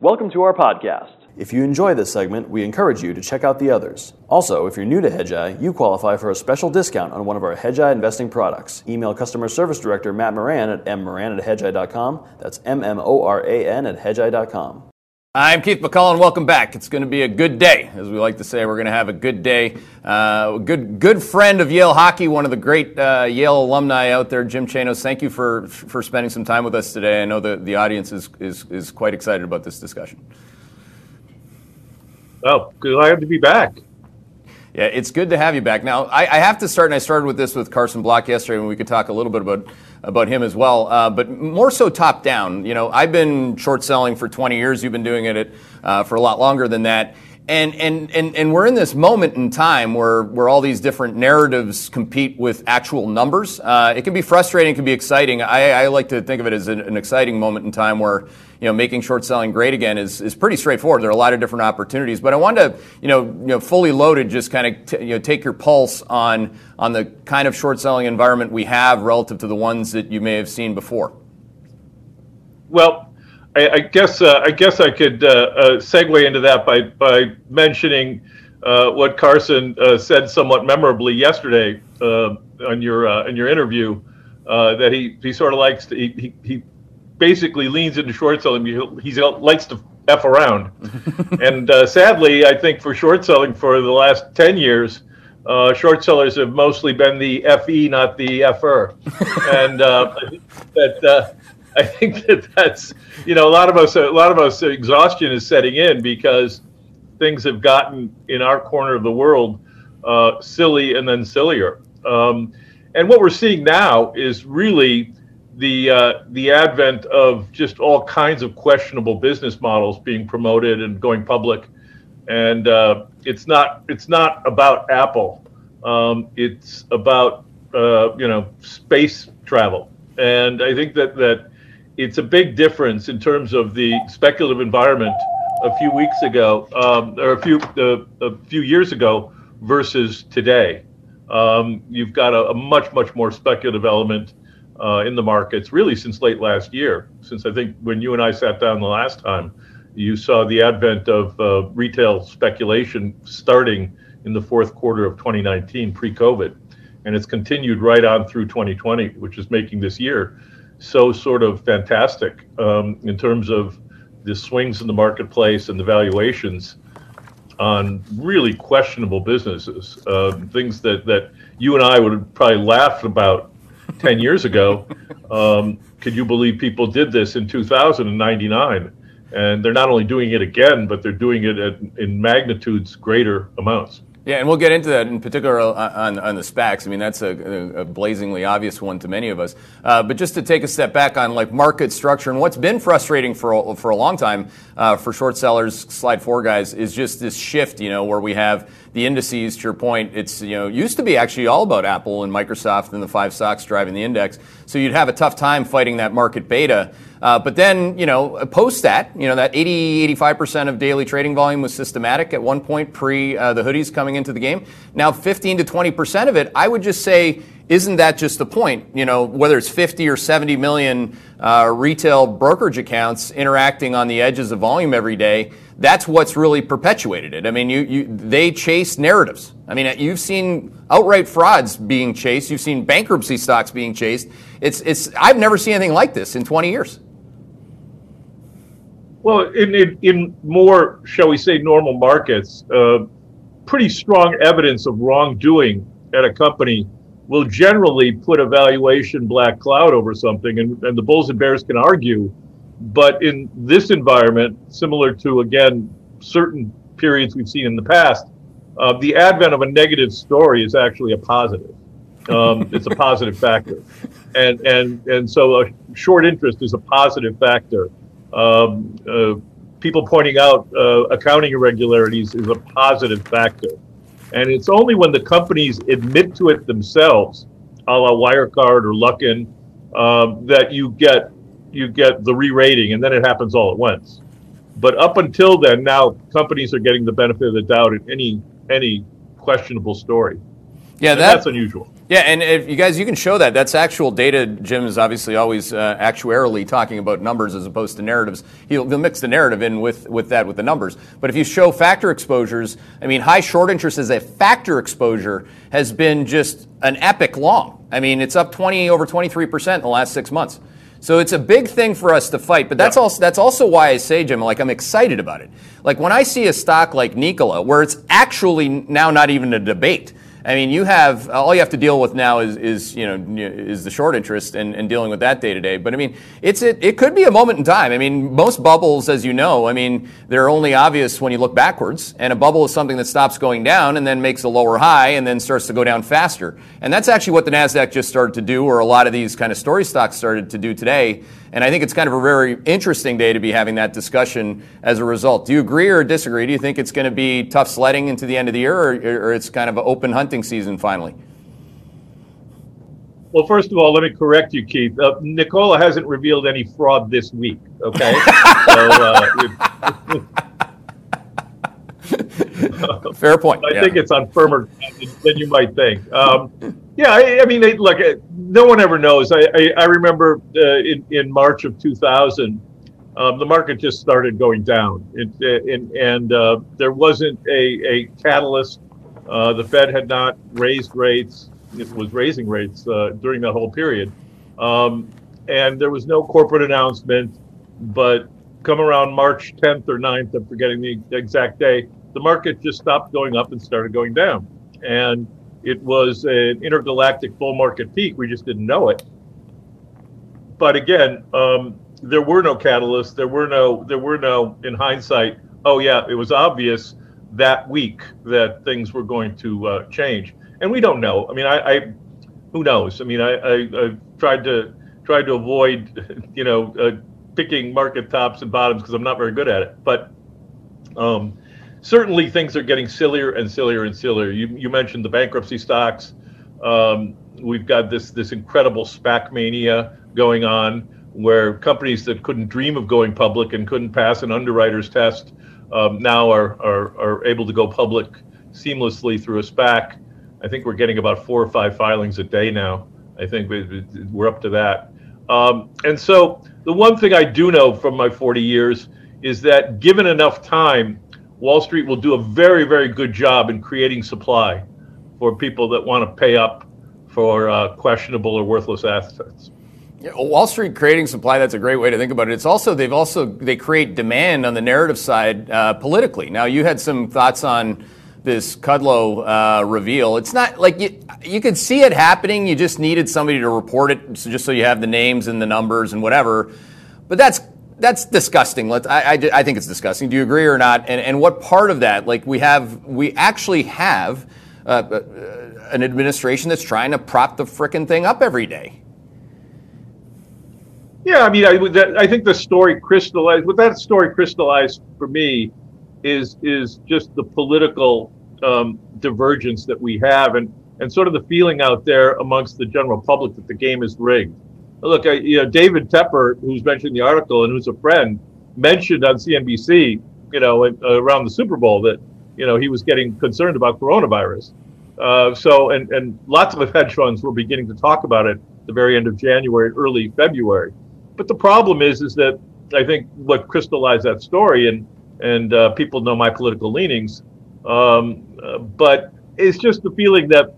Welcome to our podcast. If you enjoy this segment, we encourage you to check out the others. Also, if you're new to Hedgeye, you qualify for a special discount on one of our Hedgeye investing products. Email customer service director Matt Moran at mmoran at hedgeye.com. That's M M O R A N at hedgeye.com. I'm Keith McCullough. Welcome back. It's going to be a good day, as we like to say. We're going to have a good day. Uh, good, good friend of Yale hockey, one of the great uh, Yale alumni out there, Jim Chanos. Thank you for for spending some time with us today. I know the the audience is is, is quite excited about this discussion. Oh, glad to be back. Yeah, it's good to have you back. Now, I, I, have to start, and I started with this with Carson Block yesterday, and we could talk a little bit about about him as well, uh, but more so top down. You know, I've been short selling for 20 years. You've been doing it uh, for a lot longer than that. And, and, and, and we're in this moment in time where, where all these different narratives compete with actual numbers. Uh, it can be frustrating, it can be exciting. I, I like to think of it as an, an, exciting moment in time where you know making short selling great again is, is pretty straightforward. There are a lot of different opportunities, but I wanted to you know, you know fully loaded just kind of t- you know take your pulse on on the kind of short selling environment we have relative to the ones that you may have seen before. Well, I, I guess uh, I guess I could uh, uh, segue into that by by mentioning uh, what Carson uh, said somewhat memorably yesterday uh, on your on your interview that he he sort of likes to he, he, basically leans into short selling. He, he likes to f around, and sadly, I think for short selling for the last ten years. Uh, short sellers have mostly been the FE, not the FR. and uh, that uh, I think that that's you know a lot of us a lot of us exhaustion is setting in because things have gotten in our corner of the world uh, silly and then sillier. Um, and what we're seeing now is really the uh, the advent of just all kinds of questionable business models being promoted and going public. And uh, it's not it's not about Apple. Um, it's about uh, you know space travel. And I think that that it's a big difference in terms of the speculative environment a few weeks ago, um, or a few uh, a few years ago, versus today. Um, you've got a, a, much much more speculative element uh, in the markets, really since late last year. Since I think when you and I sat down the last time, you saw the advent of uh, retail speculation starting in the fourth quarter of 2019, pre-COVID, and it's continued right on through 2020, which is making this year so sort of fantastic um, in terms of the swings in the marketplace and the valuations on really questionable businesses, uh, things that, that you and I would have probably laughed about 10 years ago. Um, could you believe people did this in 2099? And they're not only doing it again, but they're doing it at, in magnitudes greater amounts. Yeah, and we'll get into that in particular on, on the SPACs. I mean, that's a, a blazingly obvious one to many of us. Uh, but just to take a step back on like market structure and what's been frustrating for a, for a long time uh, for short sellers, slide four guys, is just this shift. You know, where we have the indices. To your point, it's you know used to be actually all about Apple and Microsoft and the five stocks driving the index. So you'd have a tough time fighting that market beta. Uh, but then, you know, post that, you know, that 80, 85% of daily trading volume was systematic at one point pre uh, the hoodies coming into the game. Now, 15 to 20% of it, I would just say, isn't that just the point? You know, whether it's 50 or 70 million uh, retail brokerage accounts interacting on the edges of volume every day, that's what's really perpetuated it. I mean, you, you, they chase narratives. I mean, you've seen outright frauds being chased. You've seen bankruptcy stocks being chased. It's, it's, I've never seen anything like this in 20 years. Well, in, in, in more, shall we say, normal markets, uh, pretty strong evidence of wrongdoing at a company will generally put a valuation black cloud over something, and, and the bulls and bears can argue. But in this environment, similar to again certain periods we've seen in the past, uh, the advent of a negative story is actually a positive. Um, it's a positive factor, and and and so a short interest is a positive factor um, uh, people pointing out uh, accounting irregularities is a positive factor. And it's only when the companies admit to it themselves, a la Wirecard or Luckin, um, that you get you get the re-rating, and then it happens all at once. But up until then, now companies are getting the benefit of the doubt in any any questionable story. Yeah, that, that's unusual. Yeah, and if you guys, you can show that. That's actual data. Jim is obviously always uh, actuarially talking about numbers as opposed to narratives. He'll, he'll, mix the narrative in with, with that, with the numbers. But if you show factor exposures, I mean, high short interest as a factor exposure has been just an epic long. I mean, it's up 20 over 23% in the last six months. So it's a big thing for us to fight, but that's also that's also why I say, Jim, like I'm excited about it. Like when I see a stock like Nikola, where it's actually now not even a debate. I mean, you have all you have to deal with now is, is you know is the short interest and, and dealing with that day to day. But I mean, it's it, it could be a moment in time. I mean, most bubbles, as you know, I mean, they're only obvious when you look backwards. And a bubble is something that stops going down and then makes a lower high and then starts to go down faster. And that's actually what the Nasdaq just started to do, or a lot of these kind of story stocks started to do today. And I think it's kind of a very interesting day to be having that discussion as a result. Do you agree or disagree? Do you think it's going to be tough sledding into the end of the year, or, or it's kind of an open hunting season finally? Well, first of all, let me correct you, Keith. Uh, Nikola hasn't revealed any fraud this week. Okay, so uh, Fair point. I yeah. think it's on firmer than you might think. Um, yeah, I, I mean, look, no one ever knows. I, I, I remember uh, in, in March of 2000, um, the market just started going down. It, it, and uh, there wasn't a, a catalyst. Uh, the Fed had not raised rates, it was raising rates uh, during that whole period. Um, and there was no corporate announcement. But come around March 10th or 9th, I'm forgetting the exact day, the market just stopped going up and started going down. And it was an intergalactic bull market peak. We just didn't know it. But again, um, there were no catalysts. There were no. There were no. In hindsight, oh yeah, it was obvious that week that things were going to uh, change, and we don't know. I mean, I, I who knows? I mean, I, I, I tried to tried to avoid, you know, uh, picking market tops and bottoms because I'm not very good at it. But um, certainly things are getting sillier and sillier and sillier. You, you mentioned the bankruptcy stocks. Um, we've got this this incredible SPAC mania going on, where companies that couldn't dream of going public and couldn't pass an underwriter's test um, now are, are are able to go public seamlessly through a SPAC. I think we're getting about four or five filings a day now. I think we're up to that. Um, and so the one thing I do know from my 40 years is that given enough time, Wall Street will do a very, very good job in creating supply for people that want to pay up for uh, questionable or worthless assets. Yeah, Wall Street creating supply, that's a great way to think about it. It's also, they've also, they create demand on the narrative side uh, politically. Now, you had some thoughts on this Kudlow uh, reveal. It's not like you, you could see it happening. You just needed somebody to report it just so you have the names and the numbers and whatever. But that's that's disgusting. Let's, I, I, I, think it's disgusting. Do you agree or not? And, and what part of that? Like we have, we actually have uh, uh, an administration that's trying to prop the frickin' thing up every day. Yeah, I mean, I, that, I think the story crystallized. What that story crystallized for me is is just the political um, divergence that we have, and and sort of the feeling out there amongst the general public that the game is rigged look, I, you know, David Tepper, who's mentioned in the article and who's a friend, mentioned on CNBC, you know, uh, around the Super Bowl that, you know, he was getting concerned about coronavirus. Uh, so, and, and lots of hedge funds were beginning to talk about it the very end of January, early February. But the problem is, is that I think what crystallized that story, and and uh, people know my political leanings, um, uh, but it's just the feeling that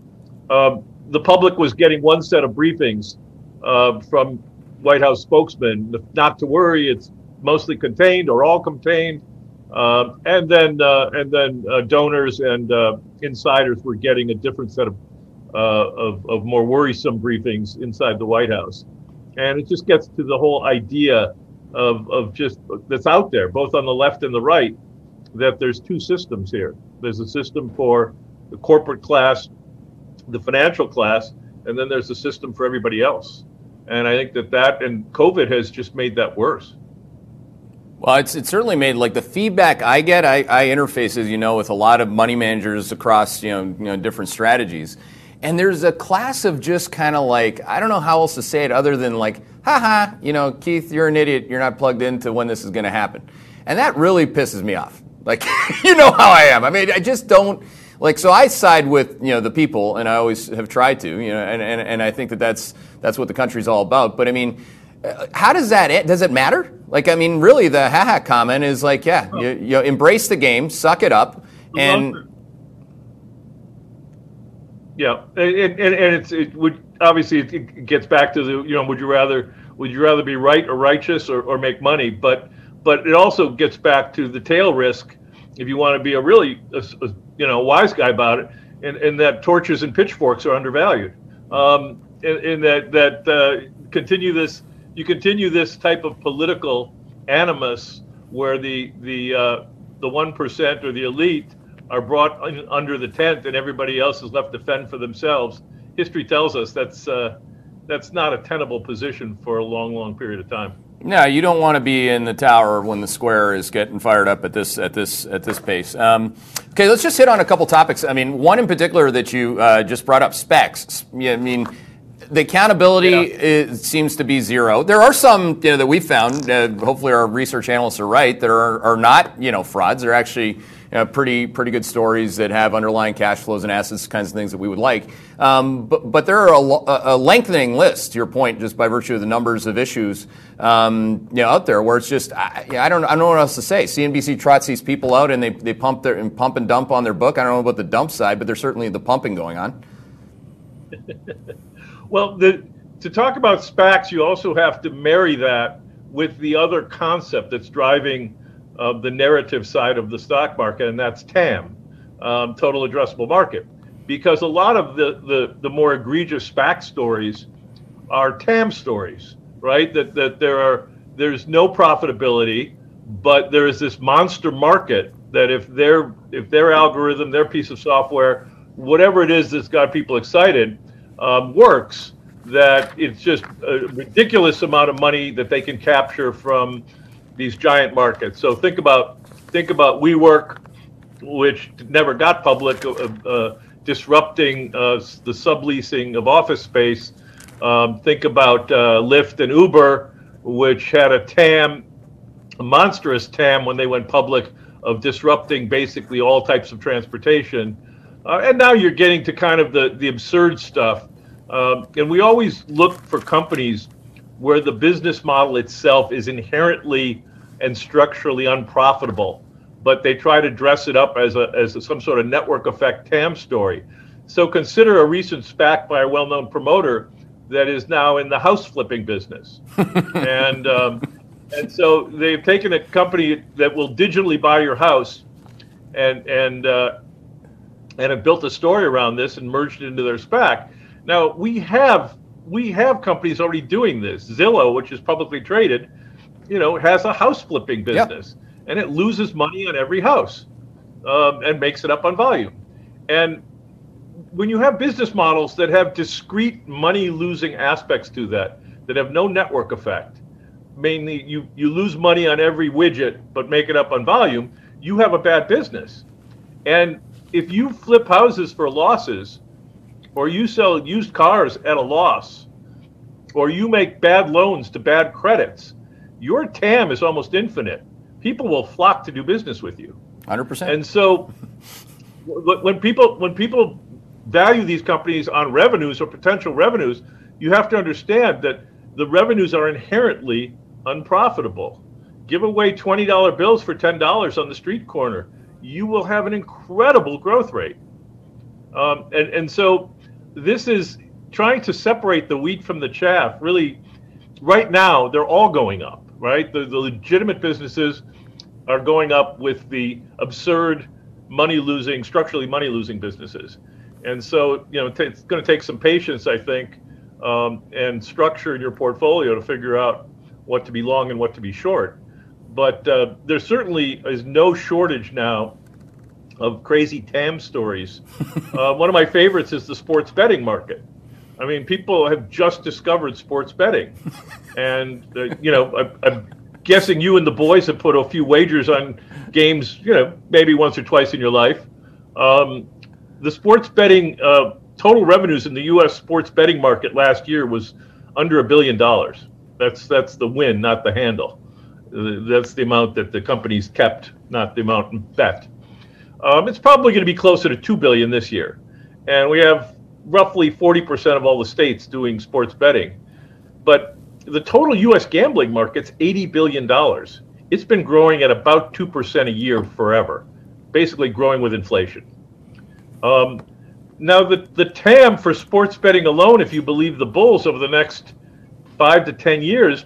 um, the public was getting one set of briefings uh, from White House spokesman not to worry, it's mostly contained or all contained. Uh, and then and then uh, donors and uh, insiders were getting a different set of, uh, of, of more worrisome briefings inside the White House, and it just gets to the whole idea of of just that's out there, both on the left and the right, that there's two systems here. There's a system for the corporate class, the financial class, and then there's a system for everybody else. And I think that that and COVID has just made that worse. Well, it's, it's certainly made like the feedback I get. I, I interface, as you know, with a lot of money managers across you know, you know different strategies, and there's a class of just kind of like I don't know how else to say it other than like, haha, you know, Keith, you're an idiot. You're not plugged into when this is going to happen, and that really pisses me off. Like, you know how I am. I mean, I just don't Like, so I side with you know the people, and I always have tried to, you know, and, and, and I think that that's that's what the country's all about. But I mean, uh, how does that does it matter? Like, I mean, really, the haha comment is like, yeah, you, you embrace the game, suck it up, and yeah, and, and, and it's it would obviously it gets back to the you know would you rather would you rather be right or righteous or, or make money? But but it also gets back to the tail risk if you want to be a really a, a, you know wise guy about it, and, and that torches and pitchforks are undervalued. Um, and, and that that uh, continue this you continue this type of political animus where the the uh, the one percent or the elite are brought under the tent and everybody else is left to fend for themselves. History tells us that's uh, that's not a tenable position for a long, long period of time. No, you don't want to be in the tower when the square is getting fired up at this at this at this pace. Um, okay, let's just hit on a couple topics. I mean, one in particular that you uh, just brought up: SPACs. I mean, the accountability yeah. is, seems to be zero. There are some you know, that we found. Uh, hopefully, our research analysts are right. That are, are not you know frauds. They're actually pretty pretty good stories that have underlying cash flows and assets, kinds of things that we would like. Um, but there are a, lengthening list. To your point, just by virtue of the numbers of issues, um, you know, out there where it's just I, don't know what else to say. CNBC trots these people out and they pump and dump on their book. I don't know about the dump side, but there's certainly the pumping going on. well, to talk about SPACs, you also have to marry that with the other concept that's driving of the narrative side of the stock market, and that's TAM, um, total addressable market. Because a lot of the, the, the more egregious SPAC stories are TAM stories, right? That, that there are there's no profitability, but there is this monster market that if their if their algorithm, their piece of software, whatever it is that's got people excited, um, works, that it's just a ridiculous amount of money that they can capture from these giant markets. So think about think about WeWork, which never got public, uh, uh, disrupting uh, the subleasing of office space. Um, think about uh, Lyft and Uber, which had a TAM, a monstrous TAM when they went public of disrupting basically all types of transportation. Uh, and now you're getting to kind of the, the absurd stuff. Um, and we always look for companies where the business model itself is inherently and structurally unprofitable, but they try to dress it up as a as a, some sort of network effect TAM story. So consider a recent SPAC by a well-known promoter that is now in the house flipping business, and um, and so they've taken a company that will digitally buy your house, and and uh, and have built a story around this and merged it into their SPAC. Now we have we have companies already doing this. Zillow, which is publicly traded, you know, has a house flipping business yep. and it loses money on every house um, and makes it up on volume. And when you have business models that have discrete money losing aspects to that, that have no network effect, mainly you, you lose money on every widget but make it up on volume, you have a bad business. And if you flip houses for losses, or you sell used cars at a loss, or you make bad loans to bad credits, your TAM is almost infinite. People will flock to do business with you. 100%. And so when people when people value these companies on revenues or potential revenues, you have to understand that the revenues are inherently unprofitable. Give away $20 bills for $10 on the street corner. You will have an incredible growth rate. Um, and, and so this is trying to separate the wheat from the chaff. Really, right now, they're all going up right? The, the legitimate businesses are going up with the absurd money losing, structurally money losing businesses. And so, you know, t- it's going to take some patience, I think, um, and structure in your portfolio to figure out what to be long and what to be short. But uh, there certainly is no shortage now of crazy TAM stories. uh, one of my favorites is the sports betting market. I mean, people have just discovered sports betting, and uh, you know, I, I'm guessing you and the boys have put a few wagers on games. You know, maybe once or twice in your life. Um, the sports betting uh, total revenues in the U.S. sports betting market last year was under a billion dollars. That's that's the win, not the handle. That's the amount that the companies kept, not the amount in bet. Um, it's probably going to be closer to two billion this year, and we have roughly 40% of all the states doing sports betting. But the total U.S. gambling market's 80 billion dollars. It's been growing at about two percent a year forever, basically growing with inflation. Um, now, the, the TAM for sports betting alone, if you believe the bulls over the next five to 10 years,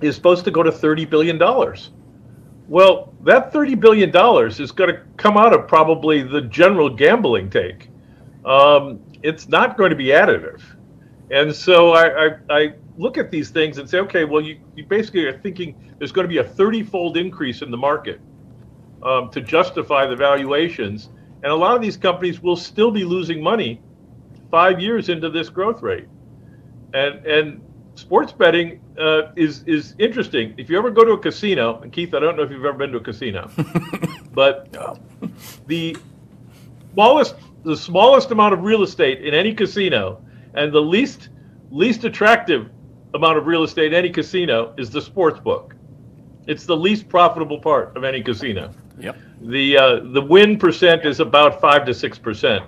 is supposed to go to $30 billion. Well, that $30 billion is going to come out of probably the general gambling take. Um, it's not going to be additive. And so I, I, I, look at these things and say, okay, well, you, you basically are thinking there's going to be a 30 fold increase in the market um, to justify the valuations. And a lot of these companies will still be losing money five years into this growth rate. And, and sports betting uh, is is interesting. If you ever go to a casino, and Keith, I don't know if you've ever been to a casino, but the smallest the smallest amount of real estate in any casino, and the least least attractive amount of real estate in any casino is the sports book. It's the least profitable part of any casino. Yep. The uh, the win percent is about five to six percent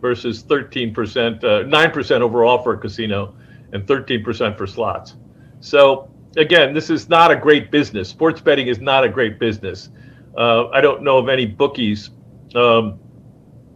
versus thirteen percent, uh, nine percent overall for a casino and 13% for slots. So again, this is not a great business. Sports betting is not a great business. Uh, I don't know of any bookies um,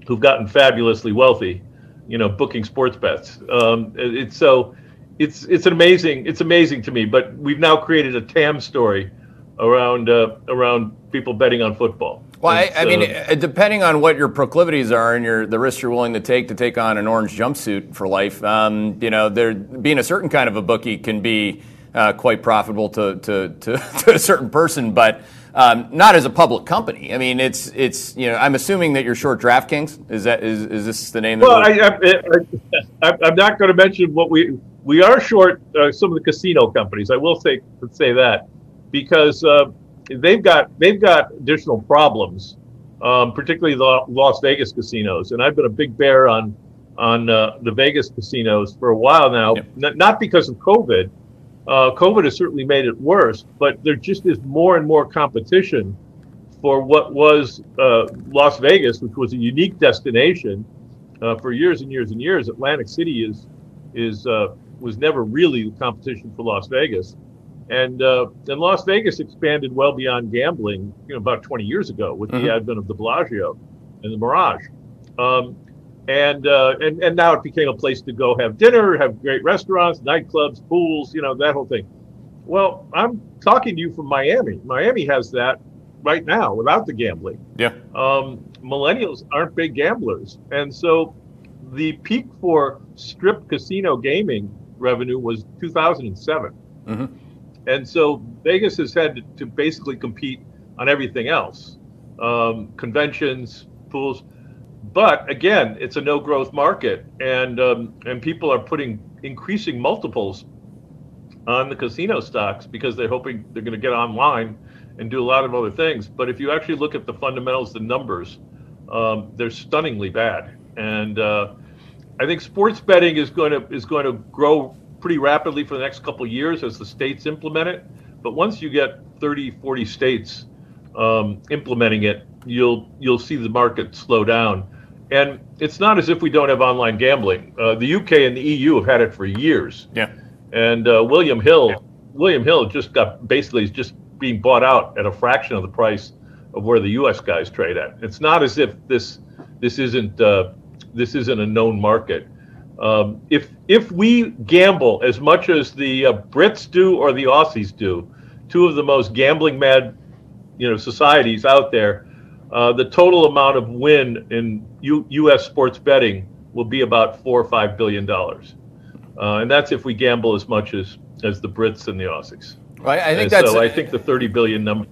who've gotten fabulously wealthy, you know, booking sports bets. Um, it's so it's it's an amazing it's amazing to me. But we've now created a TAM story around uh, around people betting on football. Well, I, I, mean, uh, depending on what your proclivities are and your the risks you're willing to take to take on an orange jumpsuit for life, um, you know, there being a certain kind of a bookie can be uh, quite profitable to, to, to, to, a certain person, but um, not as a public company. I mean, it's it's you know, I'm assuming that you're short DraftKings. Is that is, is this the name? Well, I, I, am not going to mention what we we are short uh, some of the casino companies. I will say say that because. Uh, they've got they've got additional problems, um, particularly the Las Vegas casinos. And I've been a big bear on on uh, the Vegas casinos for a while now, yep. Not because of COVID. Uh, COVID has certainly made it worse, but there just is more and more competition for what was uh, Las Vegas, which was a unique destination uh, for years and years and years. Atlantic City is is uh, was never really the competition for Las Vegas. And uh, and Las Vegas expanded well beyond gambling, you know, about 20 years ago with mm-hmm. the advent of the Bellagio and the Mirage. Um, and, uh, and and now it became a place to go have dinner, have great restaurants, nightclubs, pools, you know, that whole thing. Well, I'm talking to you from Miami. Miami has that right now without the gambling. Yeah. Um, millennials aren't big gamblers, and so the peak for strip casino gaming revenue was 2007. Mm-hmm. And so Vegas has had to, to basically compete on everything else um, conventions, pools. But again, it's a no growth market, and, um, and people are putting increasing multiples on the casino stocks because they're hoping they're going to get online and do a lot of other things. But if you actually look at the fundamentals, the numbers, um, they're stunningly bad. And uh, I think sports betting is going to is going to grow pretty rapidly for the next couple years as the states implement it. But once you get 30, 40 states um, implementing it, you'll you'll see the market slow down. And it's not as if we don't have online gambling. Uh, the UK and the EU have had it for years. Yeah. And uh, William Hill, yeah. William Hill just got basically just being bought out at a fraction of the price of where the U.S. guys trade at. It's not as if this this isn't uh, this isn't a known market. Um, if if we gamble as much as the uh, Brits do or the Aussies do, two of the most gambling mad, you know, societies out there, uh, the total amount of win in U- U.S. sports betting will be about four or five billion dollars, uh, and that's if we gamble as much as as the Brits and the Aussies. Well, I think and that's. So I think the thirty billion number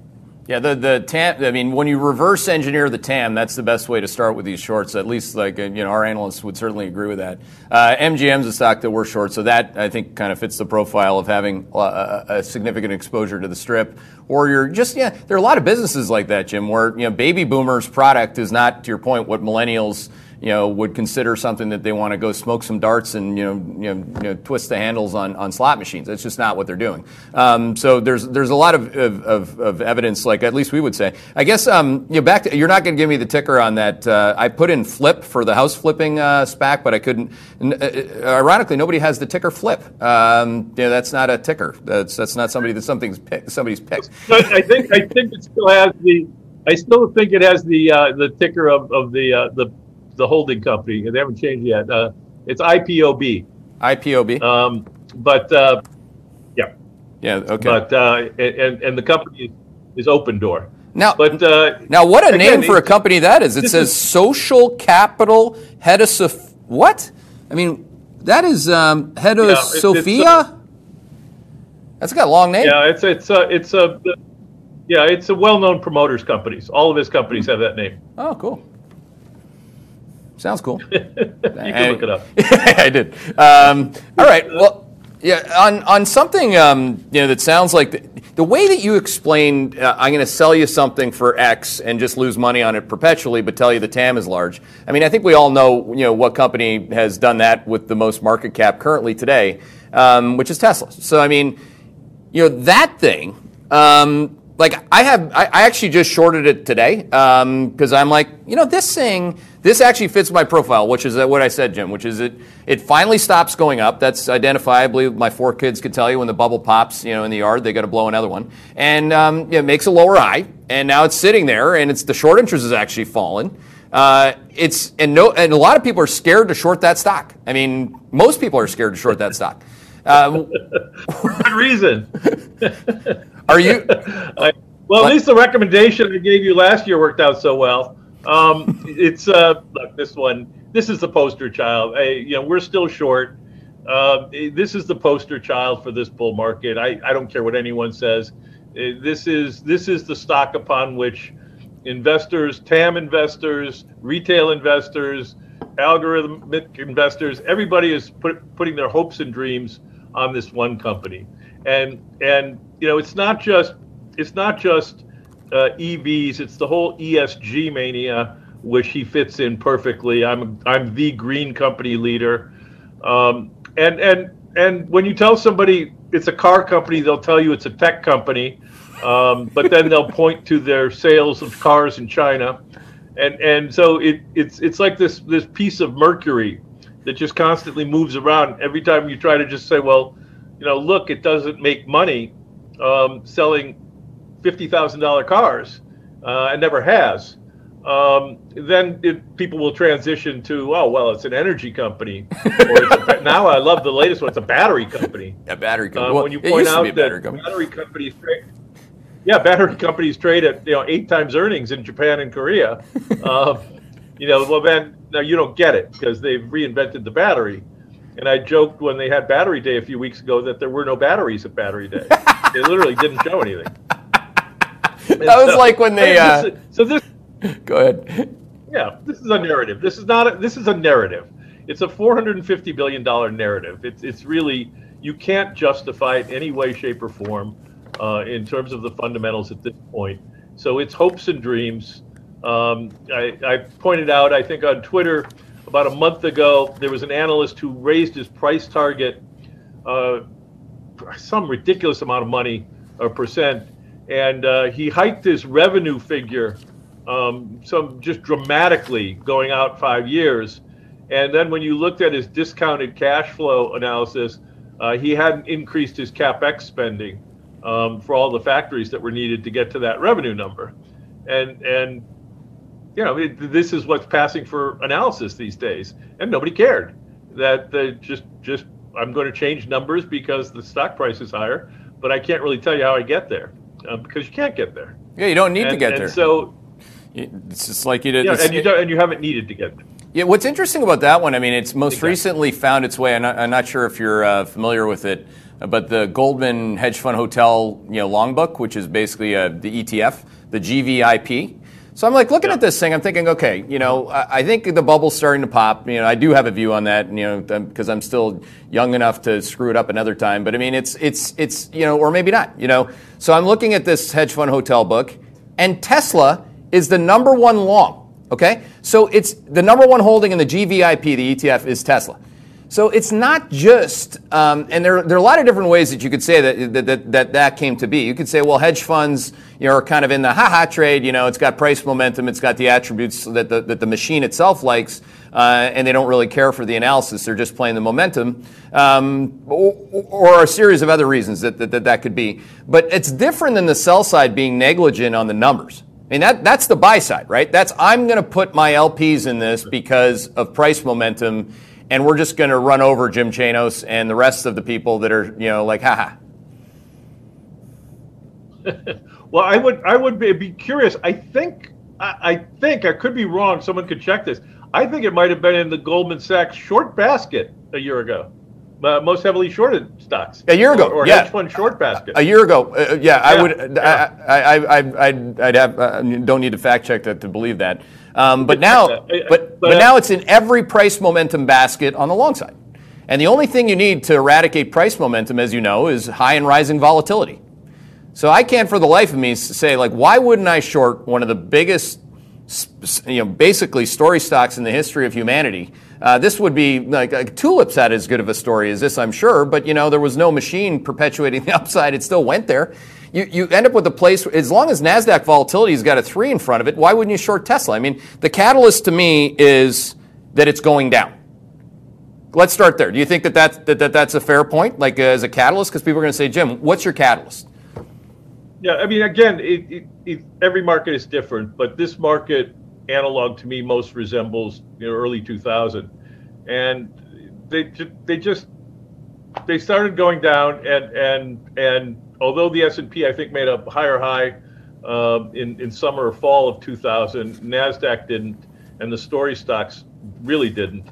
yeah, the the TAM. I mean, when you reverse engineer the TAM, that's the best way to start with these shorts. At least, like uh, you know, our analysts would certainly agree with that. Uh, MGM's a stock that we're short, so that I think kind of fits the profile of having a, a, significant exposure to the strip. Or you're just yeah, there are a lot of businesses like that, Jim, where you know, baby boomers' product is not, to your point, what millennials you know, would consider something that they want to go smoke some darts and you know, you know, you know twist the handles on, on slot machines. That's just not what they're doing. Um, so there's there's a lot of, of, of, evidence, like at least we would say. I guess um, you know, back to, you're not going to give me the ticker on that. Uh, I put in flip for the house flipping uh, SPAC, but I couldn't. Uh, uh, ironically, nobody has the ticker flip. Um, you know, that's not a ticker. That's that's not somebody that something's pick, somebody's picked. I think I think it still has the. I still think it has the uh, the ticker of, of the uh, the the holding company. They haven't changed yet. Uh, it's IPOB. IPOB. Um, but uh, yeah. Yeah. Okay. But uh, and and the company is Opendoor. Now, but uh, now, what a again, name for a company that is! It says is, Social Capital Head of Sof- what? I mean, that is um, Head of yeah, Sophia. That's got a long name. Yeah, it's it's uh, it's a yeah, it's a well-known promoters companies. All of his companies have that name. Oh, cool. Sounds cool. you can look it up. I did. Um, all right. Well, yeah. On on something um, you know that sounds like the, the way that you explained, uh, I'm going to sell you something for X and just lose money on it perpetually, but tell you the TAM is large. I mean, I think we all know you know what company has done that with the most market cap currently today, um, which is Tesla. So I mean, you know that thing. Um, like I have, I, I actually just shorted it today because um, I'm like, you know, this thing, this actually fits my profile, which is what I said, Jim, which is it, it finally stops going up. That's identifiably, my four kids could tell you when the bubble pops, you know, in the yard, they got to blow another one, and um, it makes a lower high, and now it's sitting there, and it's the short interest has actually fallen. Uh, it's and no, and a lot of people are scared to short that stock. I mean, most people are scared to short that stock. Uh, Good reason. Are you? I, well, at least the recommendation I gave you last year worked out so well. Um, it's uh, look this one. This is the poster child. I, you know, we're still short. Uh, this is the poster child for this bull market. I, I don't care what anyone says. Uh, this is this is the stock upon which investors, TAM investors, retail investors, algorithmic investors, everybody is put, putting their hopes and dreams on this one company. And and you know, it's not just it's not just EVs; it's the whole ESG mania, which he fits in perfectly. I'm I'm the green company leader, um, and and and when you tell somebody it's a car company, they'll tell you it's a tech company, um, but then they'll point to their sales of cars in China, and and so it it's it's like this this piece of mercury that just constantly moves around. Every time you try to just say, well, you know, look, it doesn't make money um, selling fifty thousand dollar cars, uh, and never has. Um, then it, people will transition to, oh well, it's an energy company. a, now I love the latest one. It's a battery company. A battery company. Uh, well, when you point out that battery, company. battery companies trade, yeah, battery companies trade at you know eight times earnings in Japan and Korea. uh, you know, well then now you don't get it because they've reinvented the battery. And I joked when they had Battery Day a few weeks ago that there were no batteries at Battery Day. they literally didn't show anything. That was so, like when they. Uh... This, so this. Go ahead. Yeah, this is a narrative. This is not. A, this is a narrative. It's a 450 billion dollar narrative. It's it's really you can't justify it any way, shape, or form uh, in terms of the fundamentals at this point. So it's hopes and dreams. Um, I, I pointed out, I think on Twitter about a month ago, there was an analyst who raised his price target uh, some ridiculous amount of money or percent, and uh, he hiked his revenue figure um, some just dramatically going out five years. And then when you looked at his discounted cash flow analysis, uh, he hadn't increased his capex spending um, for all the factories that were needed to get to that revenue number. And and you know, it, this is what's passing for analysis these days, and nobody cared that the just just I'm going to change numbers because the stock price is higher, but I can't really tell you how I get there uh, because you can't get there. Yeah, you don't need and, to get and there. So it's just like you did. Yeah, and you don't, and you haven't needed to get there. Yeah, what's interesting about that one, I mean, it's most exactly. recently found its way. I'm not, I'm not sure if you're uh, familiar with it, but the Goldman Hedge Fund Hotel, you know, long book, which is basically uh, the ETF, the GVIP. So I'm like looking yeah. at this thing. I'm thinking, okay, you know, I, I, think the bubble's starting to pop. You know, I do have a view on that. You know, because I'm still young enough to screw it up another time. But I mean, it's it's it's you know, or maybe not. You know, so I'm looking at this hedge fund hotel book, and Tesla is the number one long. Okay, so it's the number one holding in the GVIP, the ETF, is Tesla. So it's not just, um, and there, there are a lot of different ways that you could say that that, that that, that came to be. You could say, well, hedge funds you know, are kind of in the ha-ha trade. You know, it's got price momentum, it's got the attributes that the, that the machine itself likes, uh, and they don't really care for the analysis. They're just playing the momentum, um, or, or, a series of other reasons that, that, that that could be. But it's different than the sell side being negligent on the numbers. I mean, that, that's the buy side, right? That's I'm going to put my LPs in this because of price momentum and we're just going to run over Jim Chanos and the rest of the people that are, you know, like, haha. well, I would, I would be, be curious. I think, I, I, think I could be wrong. Someone could check this. I think it might have been in the Goldman Sachs short basket a year ago. Uh, most heavily shorted stocks. A year ago, or, or yeah. hedge fund short basket. A year ago, uh, yeah, yeah, I would. Yeah. I, I, I, I'd, I'd have. Uh, don't need to fact check that to believe that. Um, but now, but, but, but now it's in every price momentum basket on the long side. And the only thing you need to eradicate price momentum, as you know, is high and rising volatility. So I can't for the life of me say, like, why wouldn't I short one of the biggest, you know, basically story stocks in the history of humanity? Uh, this would be like, like tulips had as good of a story as this, I'm sure, but you know, there was no machine perpetuating the upside. It still went there you, you end up with a place, as long as NASDAQ volatility has got a three in front of it, why wouldn't you short Tesla? I mean, the catalyst to me is that it's going down. Let's start there. Do you think that, that, that, that that's a fair point, like uh, as a catalyst? Because people are going to say, Jim, what's your catalyst? Yeah, I mean, again, it, it, it, every market is different, but this market analog to me most resembles you know, early 2000, and they they just they started going down, and and and although the S&P I think made a higher high uh, in in summer or fall of 2000, Nasdaq didn't, and the story stocks really didn't.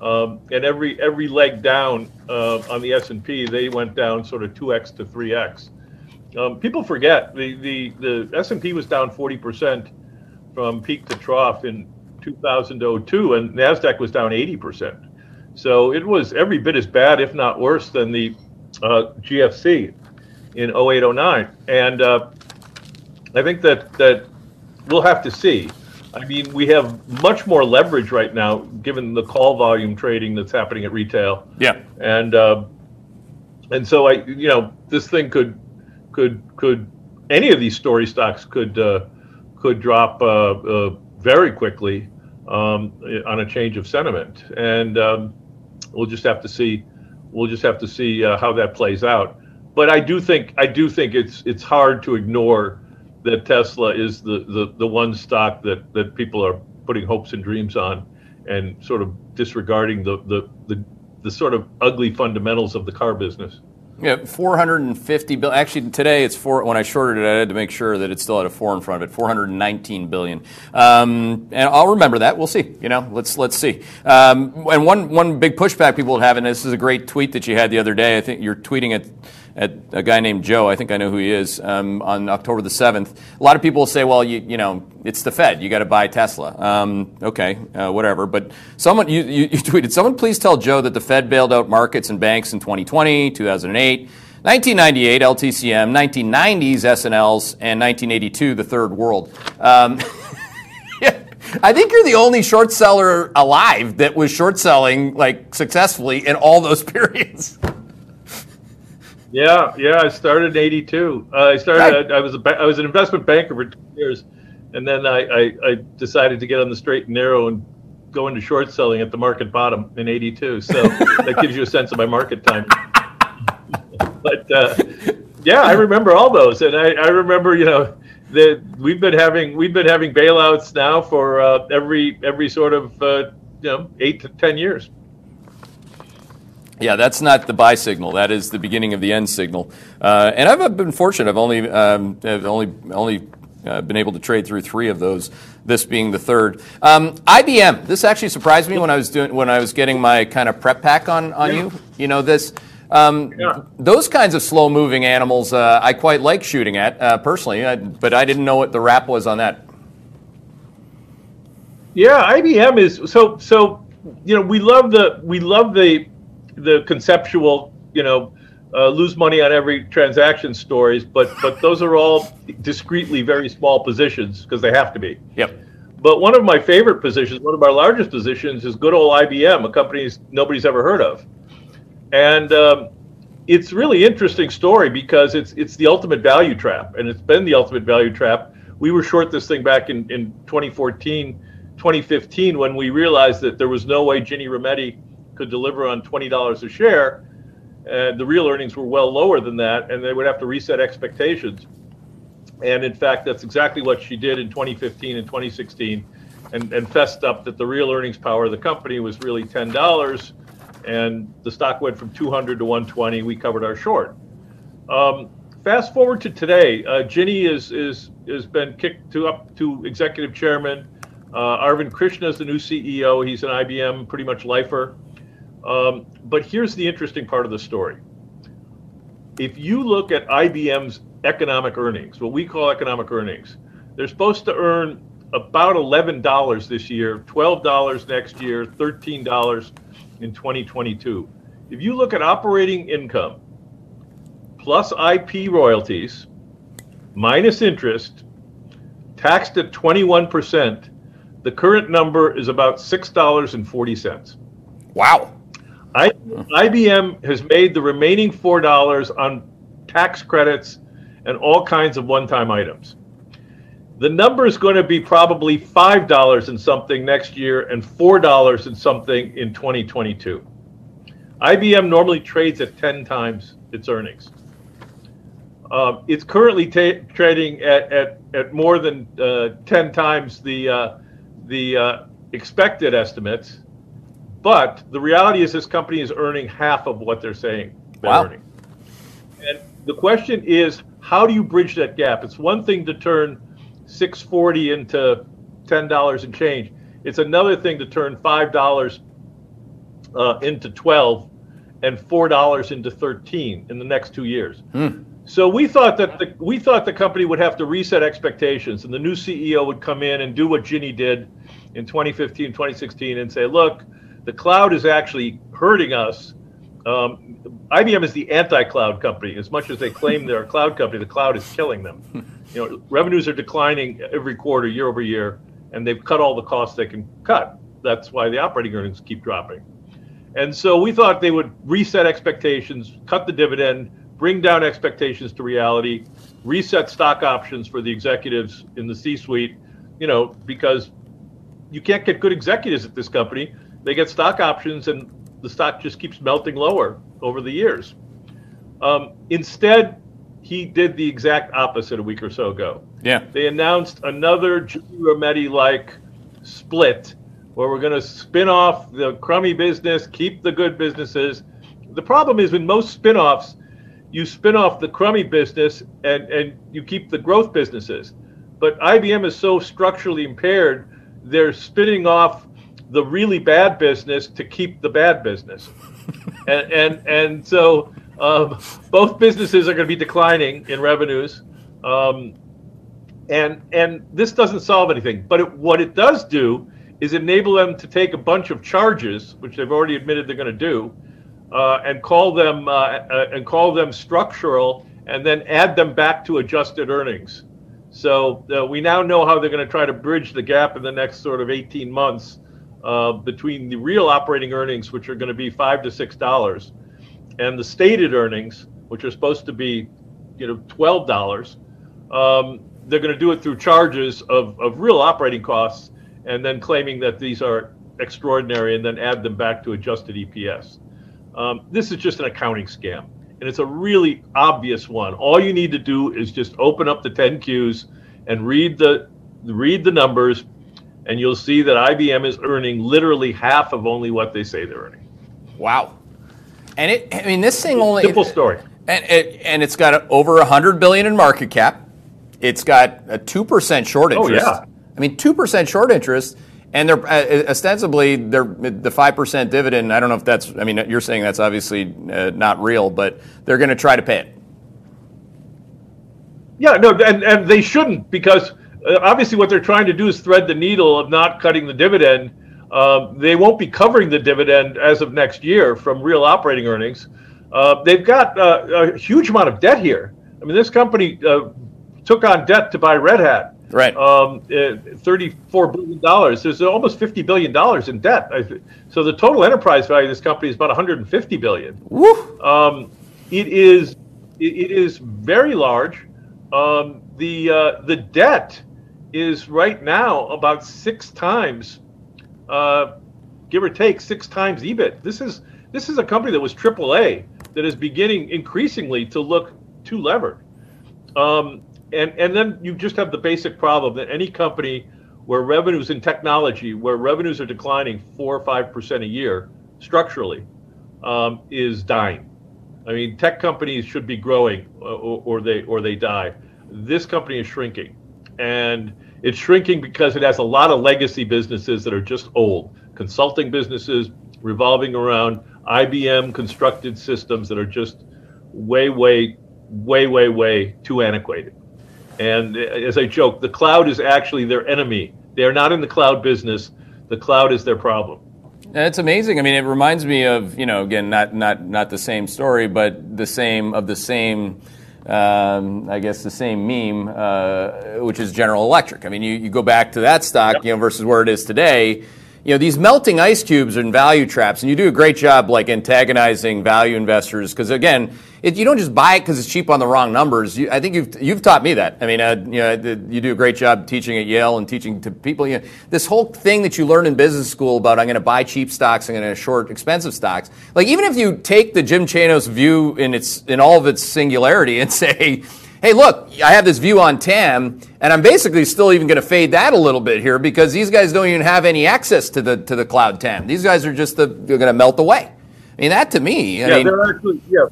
Um, and every every leg down uh, on the S&P, they went down sort of 2x to 3x. Um, people forget the the the S&P was down 40 percent from peak to trough in 2002, and Nasdaq was down 80 percent. So it was every bit as bad, if not worse, than the uh, GFC in 0809. And uh, I think that, that we'll have to see. I mean, we have much more leverage right now, given the call volume trading that's happening at retail. Yeah. And uh, and so I, you know, this thing could could could any of these story stocks could uh, could drop uh, uh, very quickly um, on a change of sentiment, and um, we'll just have to see. We'll just have to see uh, how that plays out but I do think I do think it's it's hard to ignore that Tesla is the, the, the one stock that, that people are putting hopes and dreams on and sort of disregarding the, the, the, the sort of ugly fundamentals of the car business. Yeah, 450 billion. Actually, today it's four. When I shorted it, I had to make sure that it still had a four in front of it. 419 billion. Um, and I'll remember that. We'll see. You know, let's let's see. Um, and one one big pushback people would have, and this is a great tweet that you had the other day. I think you're tweeting it at a guy named Joe. I think I know who he is. Um, on October the seventh, a lot of people say, "Well, you you know, it's the Fed. You got to buy Tesla." Um, okay, uh, whatever. But someone you, you, you tweeted, "Someone please tell Joe that the Fed bailed out markets and banks in 2020, 2008." 1998 LTCM, 1990s S&Ls, and 1982 the Third World. Um, I think you're the only short seller alive that was short selling like successfully in all those periods. Yeah, yeah. I started in '82. Uh, I started. I, I, was a I was an investment banker for two years, and then I, I, I, decided to get on the straight and narrow and go into short selling at the market bottom in '82. So that gives you a sense of my market time. but uh, yeah, I remember all those, and I, I remember you know that we've been having we've been having bailouts now for uh, every every sort of uh, you know eight to ten years. Yeah, that's not the buy signal. That is the beginning of the end signal. Uh, and I've been fortunate. I've only um, I've only only uh, been able to trade through three of those. This being the third. Um, IBM. This actually surprised me when I was doing when I was getting my kind of prep pack on on yeah. you. You know this. Um, yeah. Those kinds of slow moving animals, uh, I quite like shooting at uh, personally, I, but I didn't know what the wrap was on that. Yeah, IBM is so so. You know, we love the we love the the conceptual, you know, uh, lose money on every transaction stories, but but those are all discreetly very small positions because they have to be. Yep. But one of my favorite positions, one of our largest positions, is good old IBM, a company nobody's ever heard of. And um, it's really interesting story because it's it's the ultimate value trap, and it's been the ultimate value trap. We were short this thing back in, in 2014, 2015 when we realized that there was no way Ginni Rometty could deliver on $20 a share. And the real earnings were well lower than that, and they would have to reset expectations. And in fact, that's exactly what she did in 2015 and 2016 and, and fessed up that the real earnings power of the company was really $10 and the stock went from 200 to 120. We covered our short. Um, fast forward to today, uh, Ginni is is has been kicked to up to executive chairman. Uh, Arvind Krishna is the new CEO. He's an IBM pretty much lifer. Um, but here's the interesting part of the story. If you look at IBM's economic earnings, what we call economic earnings, they're supposed to earn about $11 this year, $12 next year, $13 in 2022. If you look at operating income plus IP royalties minus interest, taxed at 21%, the current number is about $6.40. Wow. I, IBM has made the remaining $4 on tax credits and all kinds of one time items. The number is going to be probably $5 and something next year and $4 and something in 2022. IBM normally trades at 10 times its earnings. Uh, it's currently trading at, at, at more than uh, 10 times the, uh, the uh, expected estimates. But the reality is, this company is earning half of what they're saying they're wow. earning. And the question is, how do you bridge that gap? It's one thing to turn 640 into $10 and change. It's another thing to turn $5 uh, into 12 and $4 into 13 in the next two years. Hmm. So we thought that the, we thought the company would have to reset expectations and the new CEO would come in and do what Ginni did in 2015, 2016 and say, look, the cloud is actually hurting us. Um, IBM is the anti-cloud company. As much as they claim they're a cloud company, the cloud is killing them. You know, revenues are declining every quarter, year over year, and they've cut all the costs they can cut. That's why the operating earnings keep dropping. And so we thought they would reset expectations, cut the dividend, bring down expectations to reality, reset stock options for the executives in the C-suite. You know, because you can't get good executives at this company. They get stock options, and the stock just keeps melting lower over the years. Um, instead, he did the exact opposite a week or so ago. Yeah. They announced another Ginni Rometty like split where we're going to spin off the crummy business, keep the good businesses. The problem is in most spin-offs, you spin off the crummy business and, and you keep the growth businesses. But IBM is so structurally impaired, they're spinning off the really bad business to keep the bad business. and, and, and so um, both businesses are going to be declining in revenues. Um, and, and this doesn't solve anything. But it, what it does do is enable them to take a bunch of charges, which they've already admitted they're going to do, uh, and call them uh, uh, and call them structural, and then add them back to adjusted earnings. So uh, we now know how they're going to try to bridge the gap in the next sort of 18 months uh, between the real operating earnings, which are going to be five to six dollars, and the stated earnings, which are supposed to be, you know, twelve dollars. Um, they're going to do it through charges of, of real operating costs and then claiming that these are extraordinary and then add them back to adjusted EPS. Um, this is just an accounting scam, and it's a really obvious one. All you need to do is just open up the 10Qs and read the read the numbers, and you'll see that IBM is earning literally half of only what they say they're earning. Wow. And it, I mean, this thing only simple story, and it, and it's got over a hundred billion in market cap. It's got a two percent short interest. Oh, yeah. I mean, two percent short interest, and they're uh, ostensibly they're the five percent dividend. I don't know if that's. I mean, you're saying that's obviously uh, not real, but they're going to try to pay it. Yeah, no, and, and they shouldn't because uh, obviously what they're trying to do is thread the needle of not cutting the dividend. Um, they won't be covering the dividend as of next year from real operating earnings. Uh, they've got uh, a huge amount of debt here. I mean, this company uh, took on debt to buy Red Hat. Right. Um, uh, Thirty-four billion dollars. There's almost fifty billion dollars in debt. So the total enterprise value of this company is about 150 billion. Woo. Um, it is it is very large. Um, the uh, the debt is right now about six times, uh, give or take six times EBIT. This is this is a company that was AAA that is beginning increasingly to look too levered. Um, and and then you just have the basic problem that any company where revenues in technology, where revenues are declining four or five percent a year structurally, um, is dying. I mean, tech companies should be growing, uh, or, or they or they die. This company is shrinking, and it's shrinking because it has a lot of legacy businesses that are just old, consulting businesses revolving around IBM constructed systems that are just way, way, way, way, way too antiquated. And as I joke, the cloud is actually their enemy. They are not in the cloud business. The cloud is their problem. It's amazing. I mean, it reminds me of you know again not not not the same story, but the same of the same. Um, I guess the same meme, uh, which is General Electric. I mean, you, you go back to that stock, yep. you know, versus where it is today you know these melting ice cubes and value traps and you do a great job like antagonizing value investors because again it, you don't just buy it because it's cheap on the wrong numbers. You, i think you've, you've taught me that. I mean uh, you, know, you do a great job teaching at yale and teaching to people. You know, this whole thing that you learn in business school about i'm going to buy cheap stocks i'm going to short expensive stocks like even if you take the jim chanos view in its in all of its singularity and say hey, look, I have this view on TAM, and I'm basically still even going to fade that a little bit here because these guys don't even have any access to the to the cloud TAM. These guys are just the, they're going to melt away. I mean, that to me, I yeah, mean, they're actually yeah,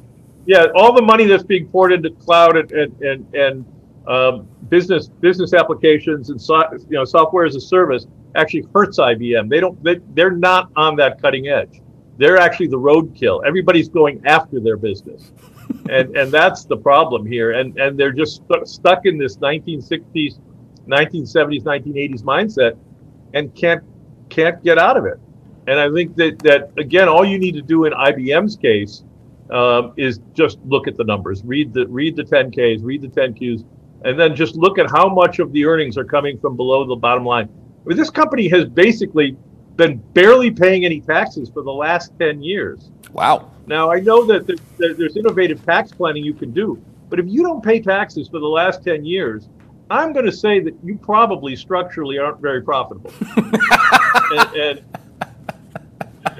yeah. All the money that's being poured into cloud and and and, and um, business business applications and so, you know software as a service actually hurts IBM. They don't they, they're not on that cutting edge. They're actually the roadkill. Everybody's going after their business and and that's the problem here. And and they're just st- stuck in this 1960s, 1970s, 1980s mindset, and can't can't get out of it. And I think that that again, all you need to do in IBM's case um, is just look at the numbers, read the read the 10Ks, read the 10Qs, and then just look at how much of the earnings are coming from below the bottom line. I mean, this company has basically been barely paying any taxes for the last 10 years. Wow. Now, I know that there's innovative tax planning you can do, but if you don't pay taxes for the last 10 years, I'm going to say that you probably structurally aren't very profitable. and, and,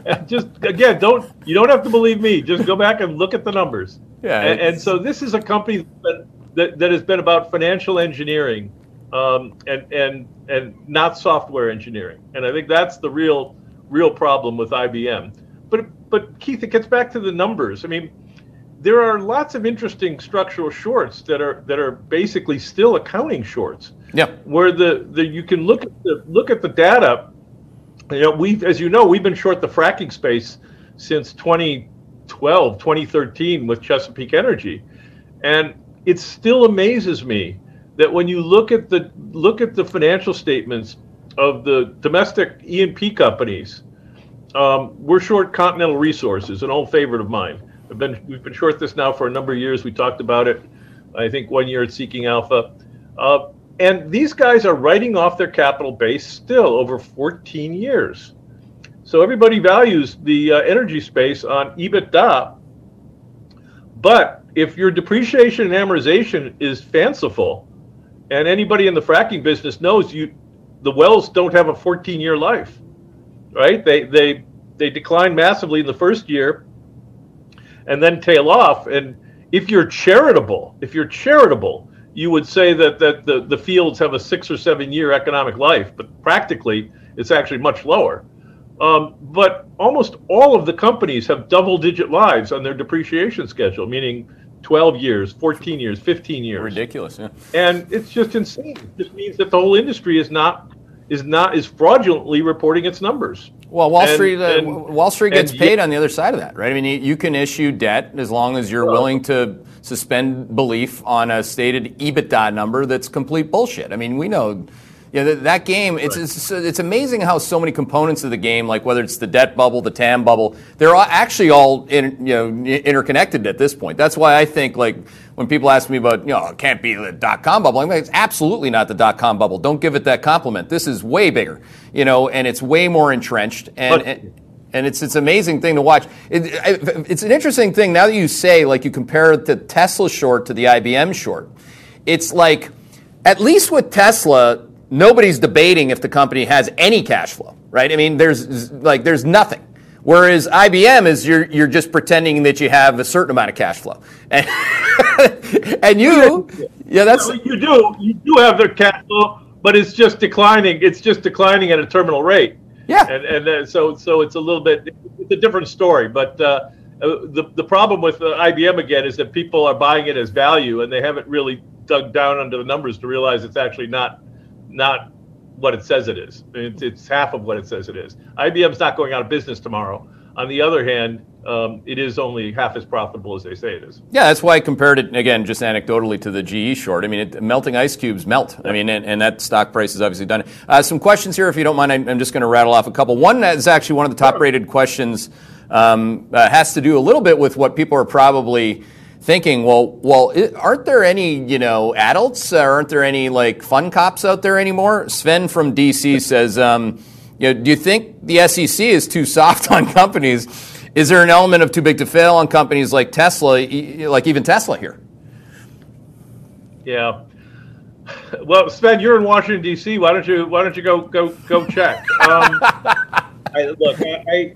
and, just again, don't you don't have to believe me. Just go back and look at the numbers. Yeah. And, and so this is a company that, that, that has been about financial engineering um, and and and not software engineering. And I think that's the real real problem with IBM but but Keith, it gets back to the numbers. I mean, there are lots of interesting structural shorts that are that are basically still accounting shorts. Yeah. Where the, the you can look at the look at the data. You know, we've as you know, we've been short the fracking space since 2012, 2013 with Chesapeake Energy. And it still amazes me that when you look at the look at the financial statements of the domestic E&P companies um, we're short Continental Resources, an old favorite of mine. We've been we've been short this now for a number of years. We talked about it. I think one year at Seeking Alpha, uh, and these guys are writing off their capital base still over 14 years. So everybody values the uh, energy space on EBITDA, but if your depreciation and amortization is fanciful, and anybody in the fracking business knows you, the wells don't have a 14 year life right? They they they decline massively in the first year, and then tail off. And if you're charitable, if you're charitable, you would say that that the, the fields have a six or seven year economic life, but practically it's actually much lower. Um, but almost all of the companies have double digit lives on their depreciation schedule, meaning 12 years, 14 years, 15 years. Ridiculous, yeah. And it's just insane. It just means that the whole industry is not is not is fraudulently reporting its numbers. Well, Wall and, Street uh, and, Wall Street gets paid on the other side of that, right? I mean, you, you can issue debt as long as you're well, willing to suspend belief on a stated EBITDA number that's complete bullshit. I mean, we know Yeah, that, that game, it's, it's, it's amazing how so many components of the game, like whether it's the debt bubble, the TAM bubble, they're all actually all in, you know, interconnected at this point. That's why I think, like, when people ask me about, you know, it can't be the dot com bubble, I'm like, it's absolutely not the dot com bubble. Don't give it that compliment. This is way bigger, you know, and it's way more entrenched. And, but, and and it's it's an amazing thing to watch. It, it's an interesting thing now that you say like you compare the Tesla short to the IBM short. It's like at least with Tesla, nobody's debating if the company has any cash flow, right? I mean, there's like there's nothing. Whereas IBM is you're you're just pretending that you have a certain amount of cash flow, and, and you, yeah, that's you do you do have the cash flow, but it's just declining. It's just declining at a terminal rate. Yeah, and and uh, so so it's a little bit it's a different story. But uh, uh the the problem with uh, IBM again is that people are buying it as value, and they haven't really dug down under the numbers to realize it's actually not not what it says it is. It's, it's half of what it says it is. IBM's not going out of business tomorrow. On the other hand, um, it is only half as profitable as they say it is. Yeah, that's why I compared it again, just anecdotally, to the GE short. I mean, it, melting ice cubes melt. I mean, and, and, that stock price has obviously done it. Uh, some questions here, if you don't mind. I, am just going to rattle off a couple. One is actually one of the top-rated questions. Um, uh, has to do a little bit with what people are probably thinking, well, well, aren't there any, you know, adults? Aren't there any like fun cops out there anymore? Sven from DC says, um, you know, do you think the SEC is too soft on companies? Is there an element of too big to fail on companies like Tesla, like even Tesla here? Yeah. Well, Sven, you're in Washington D.C. Why don't you Why don't you go go go check? Um, I, look, I,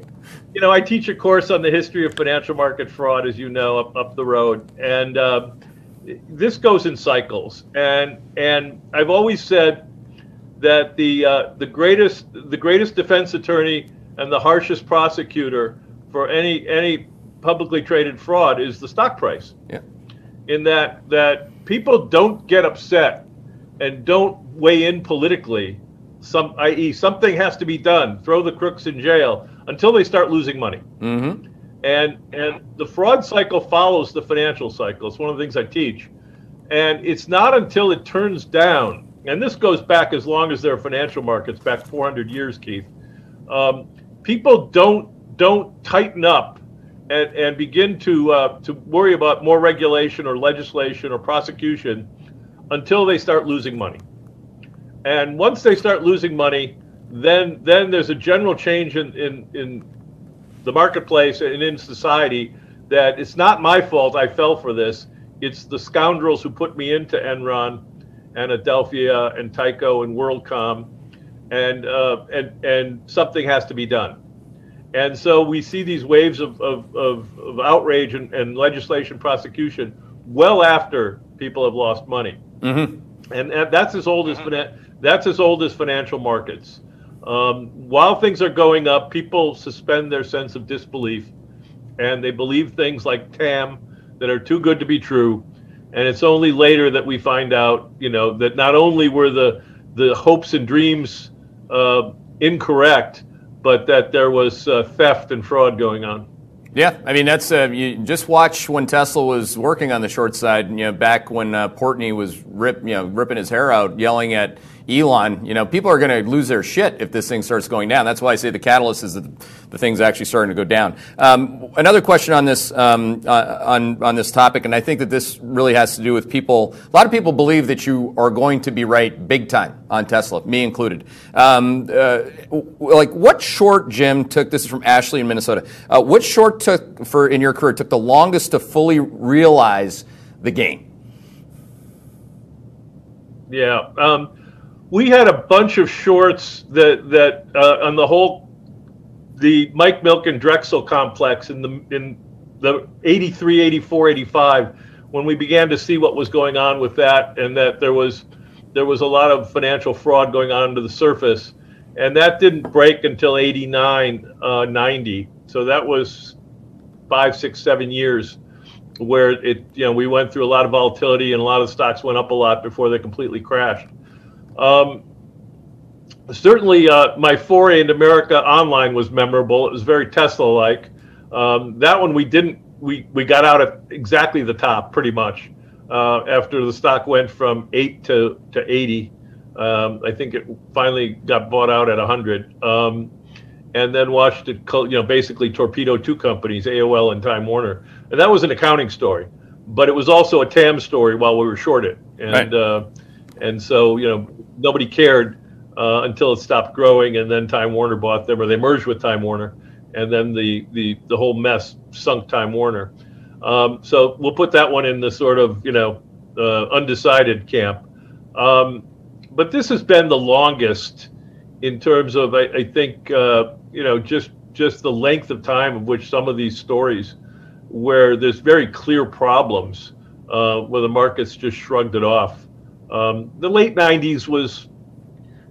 you know, I teach a course on the history of financial market fraud, as you know, up, up the road, and uh, this goes in cycles. And and I've always said that the uh, the greatest the greatest defense attorney and the harshest prosecutor for any any publicly traded fraud is the stock price. Yeah. In that that people don't get upset and don't weigh in politically some i.e. something has to be done throw the crooks in jail until they start losing money. Mm-hmm. And and the fraud cycle follows the financial cycle. It's one of the things I teach. And it's not until it turns down, and this goes back as long as there are financial markets, back 400 years, Keith. Um, people don't don't tighten up and, and begin to uh, to worry about more regulation or legislation or prosecution until they start losing money. And once they start losing money, then then there's a general change in, in, in the marketplace and in society that it's not my fault I fell for this. It's the scoundrels who put me into Enron and Adelphia and Tyco and WorldCom, and uh, and and something has to be done. And so we see these waves of, of, of, of outrage and, and, legislation prosecution well after people have lost money. Mm-hmm. And, and, that's as old as that's as old as financial markets. Um, while things are going up, people suspend their sense of disbelief and they believe things like TAM that are too good to be true. And it's only later that we find out, you know, that not only were the the hopes and dreams uh, incorrect, but that there was uh, theft and fraud going on. Yeah, I mean that's uh, you just watch when Tesla was working on the short side. You know, back when uh, Portnoy was rip, you know, ripping his hair out, yelling at Elon, you know, people are going to lose their shit if this thing starts going down. That's why I say the catalyst is that the thing's actually starting to go down. Um, another question on this um, uh, on on this topic, and I think that this really has to do with people. A lot of people believe that you are going to be right big time on Tesla, me included. Um, uh, like, what short, Jim, took? This is from Ashley in Minnesota. Uh, which short took for in your career took the longest to fully realize the game? Yeah. Um, we had a bunch of shorts that that uh, on the whole the Mike Milken Drexel complex in the in the 83 84 85 when we began to see what was going on with that and that there was there was a lot of financial fraud going on under the surface. And that didn't break until 89 uh, 90 so that was five six seven years where it you know we went through a lot of volatility and a lot of stocks went up a lot before they completely crashed um, certainly, uh, my foray into America online was memorable. It was very Tesla-like. Um, that one we didn't. We we got out at exactly the top, pretty much. Uh, after the stock went from eight to to eighty, Um, I think it finally got bought out at 100. Um, and then watched it, you know, basically torpedo two companies, AOL and Time Warner. And that was an accounting story, but it was also a TAM story while we were short it. And, right. uh, and so, you know, nobody cared uh, until it stopped growing. And then Time Warner bought them or they merged with Time Warner. And then the, the, the whole mess sunk Time Warner. Um, so we'll put that one in the sort of, you know, uh, undecided camp. Um, but this has been the longest in terms of, I, I think, uh, you know, just just the length of time of which some of these stories, where there's very clear problems, uh, where the markets just shrugged it off. Um, the late '90s was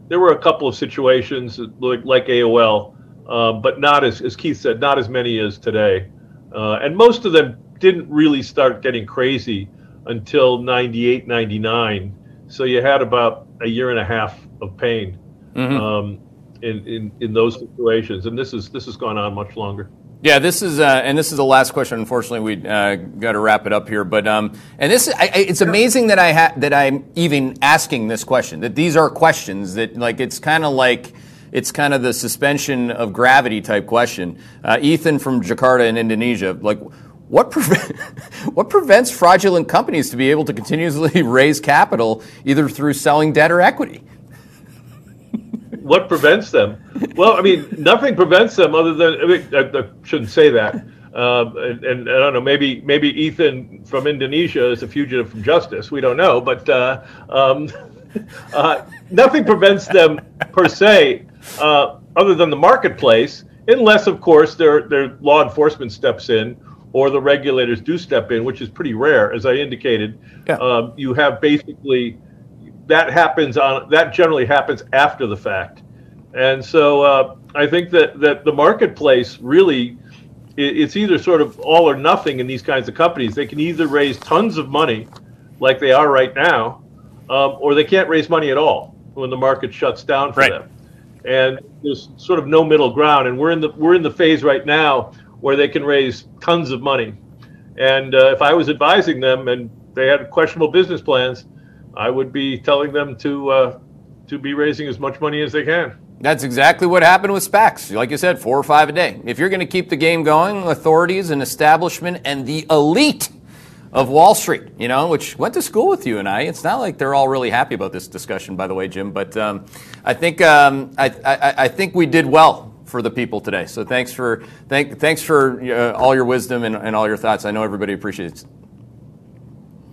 there were a couple of situations like, like AOL, uh, but not as, as Keith said, not as many as today. Uh, and most of them didn't really start getting crazy until 98, 99. So you had about a year and a half of pain mm-hmm. um, in, in, in those situations. And this is this has gone on much longer. Yeah, this is, uh, and this is the last question. Unfortunately, we uh, got to wrap it up here. But um, and this, I, it's amazing that I ha- that I'm even asking this question. That these are questions that, like, it's kind of like it's kind of the suspension of gravity type question. Uh, Ethan from Jakarta in Indonesia, like, what, pre- what prevents fraudulent companies to be able to continuously raise capital either through selling debt or equity? What prevents them? Well, I mean, nothing prevents them other than I, mean, I, I shouldn't say that. Um, and, and, I don't know, maybe maybe Ethan from Indonesia is a fugitive from justice. We don't know, but uh, um, uh, nothing prevents them per se, uh, other than the marketplace, unless, of course, their their law enforcement steps in or the regulators do step in, which is pretty rare, as I indicated. Yeah. Um, you have basically that happens on that generally happens after the fact, and so uh, I think that that the marketplace really it's either sort of all or nothing in these kinds of companies. They can either raise tons of money, like they are right now, um, or they can't raise money at all when the market shuts down for right. them. And there's sort of no middle ground. And we're in the we're in the phase right now where they can raise tons of money. And uh, if I was advising them and they had questionable business plans, I would be telling them to uh, to be raising as much money as they can. That's exactly what happened with SPACs. Like you said, four or five a day. If you're going to keep the game going, authorities and establishment and the elite of Wall Street, you know, which went to school with you and I. It's not like they're all really happy about this discussion, by the way, Jim. But um, I think um, I, I, I, think we did well for the people today. So thanks for thank, thanks for uh, all your wisdom and, and all your thoughts. I know everybody appreciates.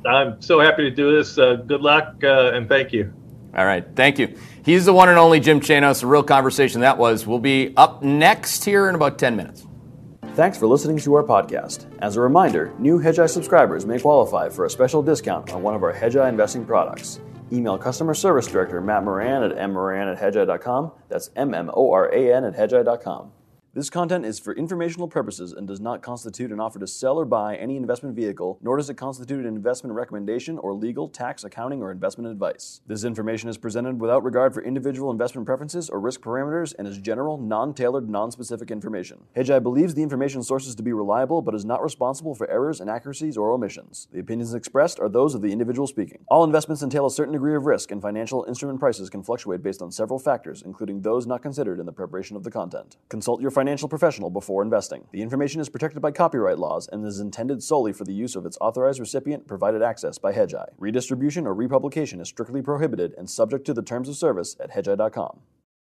It. I'm so happy to do this. Uh, good luck uh, and thank you. All right, thank you. He's the one and only Jim Chanos. A real conversation that was. We'll be up next here in about 10 minutes. Thanks for listening to our podcast. As a reminder, new Hedgeye subscribers may qualify for a special discount on one of our Hedgeye investing products. Email customer service director Matt Moran at mmoran at hedgeye.com. That's M M O R A N at hedgeye.com. This content is for informational purposes and does not constitute an offer to sell or buy any investment vehicle, nor does it constitute an investment recommendation or legal, tax, accounting, or investment advice. This information is presented without regard for individual investment preferences or risk parameters and is general, non tailored, non specific information. Hedgeye believes the information sources to be reliable but is not responsible for errors, inaccuracies, or omissions. The opinions expressed are those of the individual speaking. All investments entail a certain degree of risk, and financial instrument prices can fluctuate based on several factors, including those not considered in the preparation of the content. Consult your financial professional before investing. The information is protected by copyright laws and is intended solely for the use of its authorized recipient provided access by Hedgeye. Redistribution or republication is strictly prohibited and subject to the terms of service at hedgeye.com.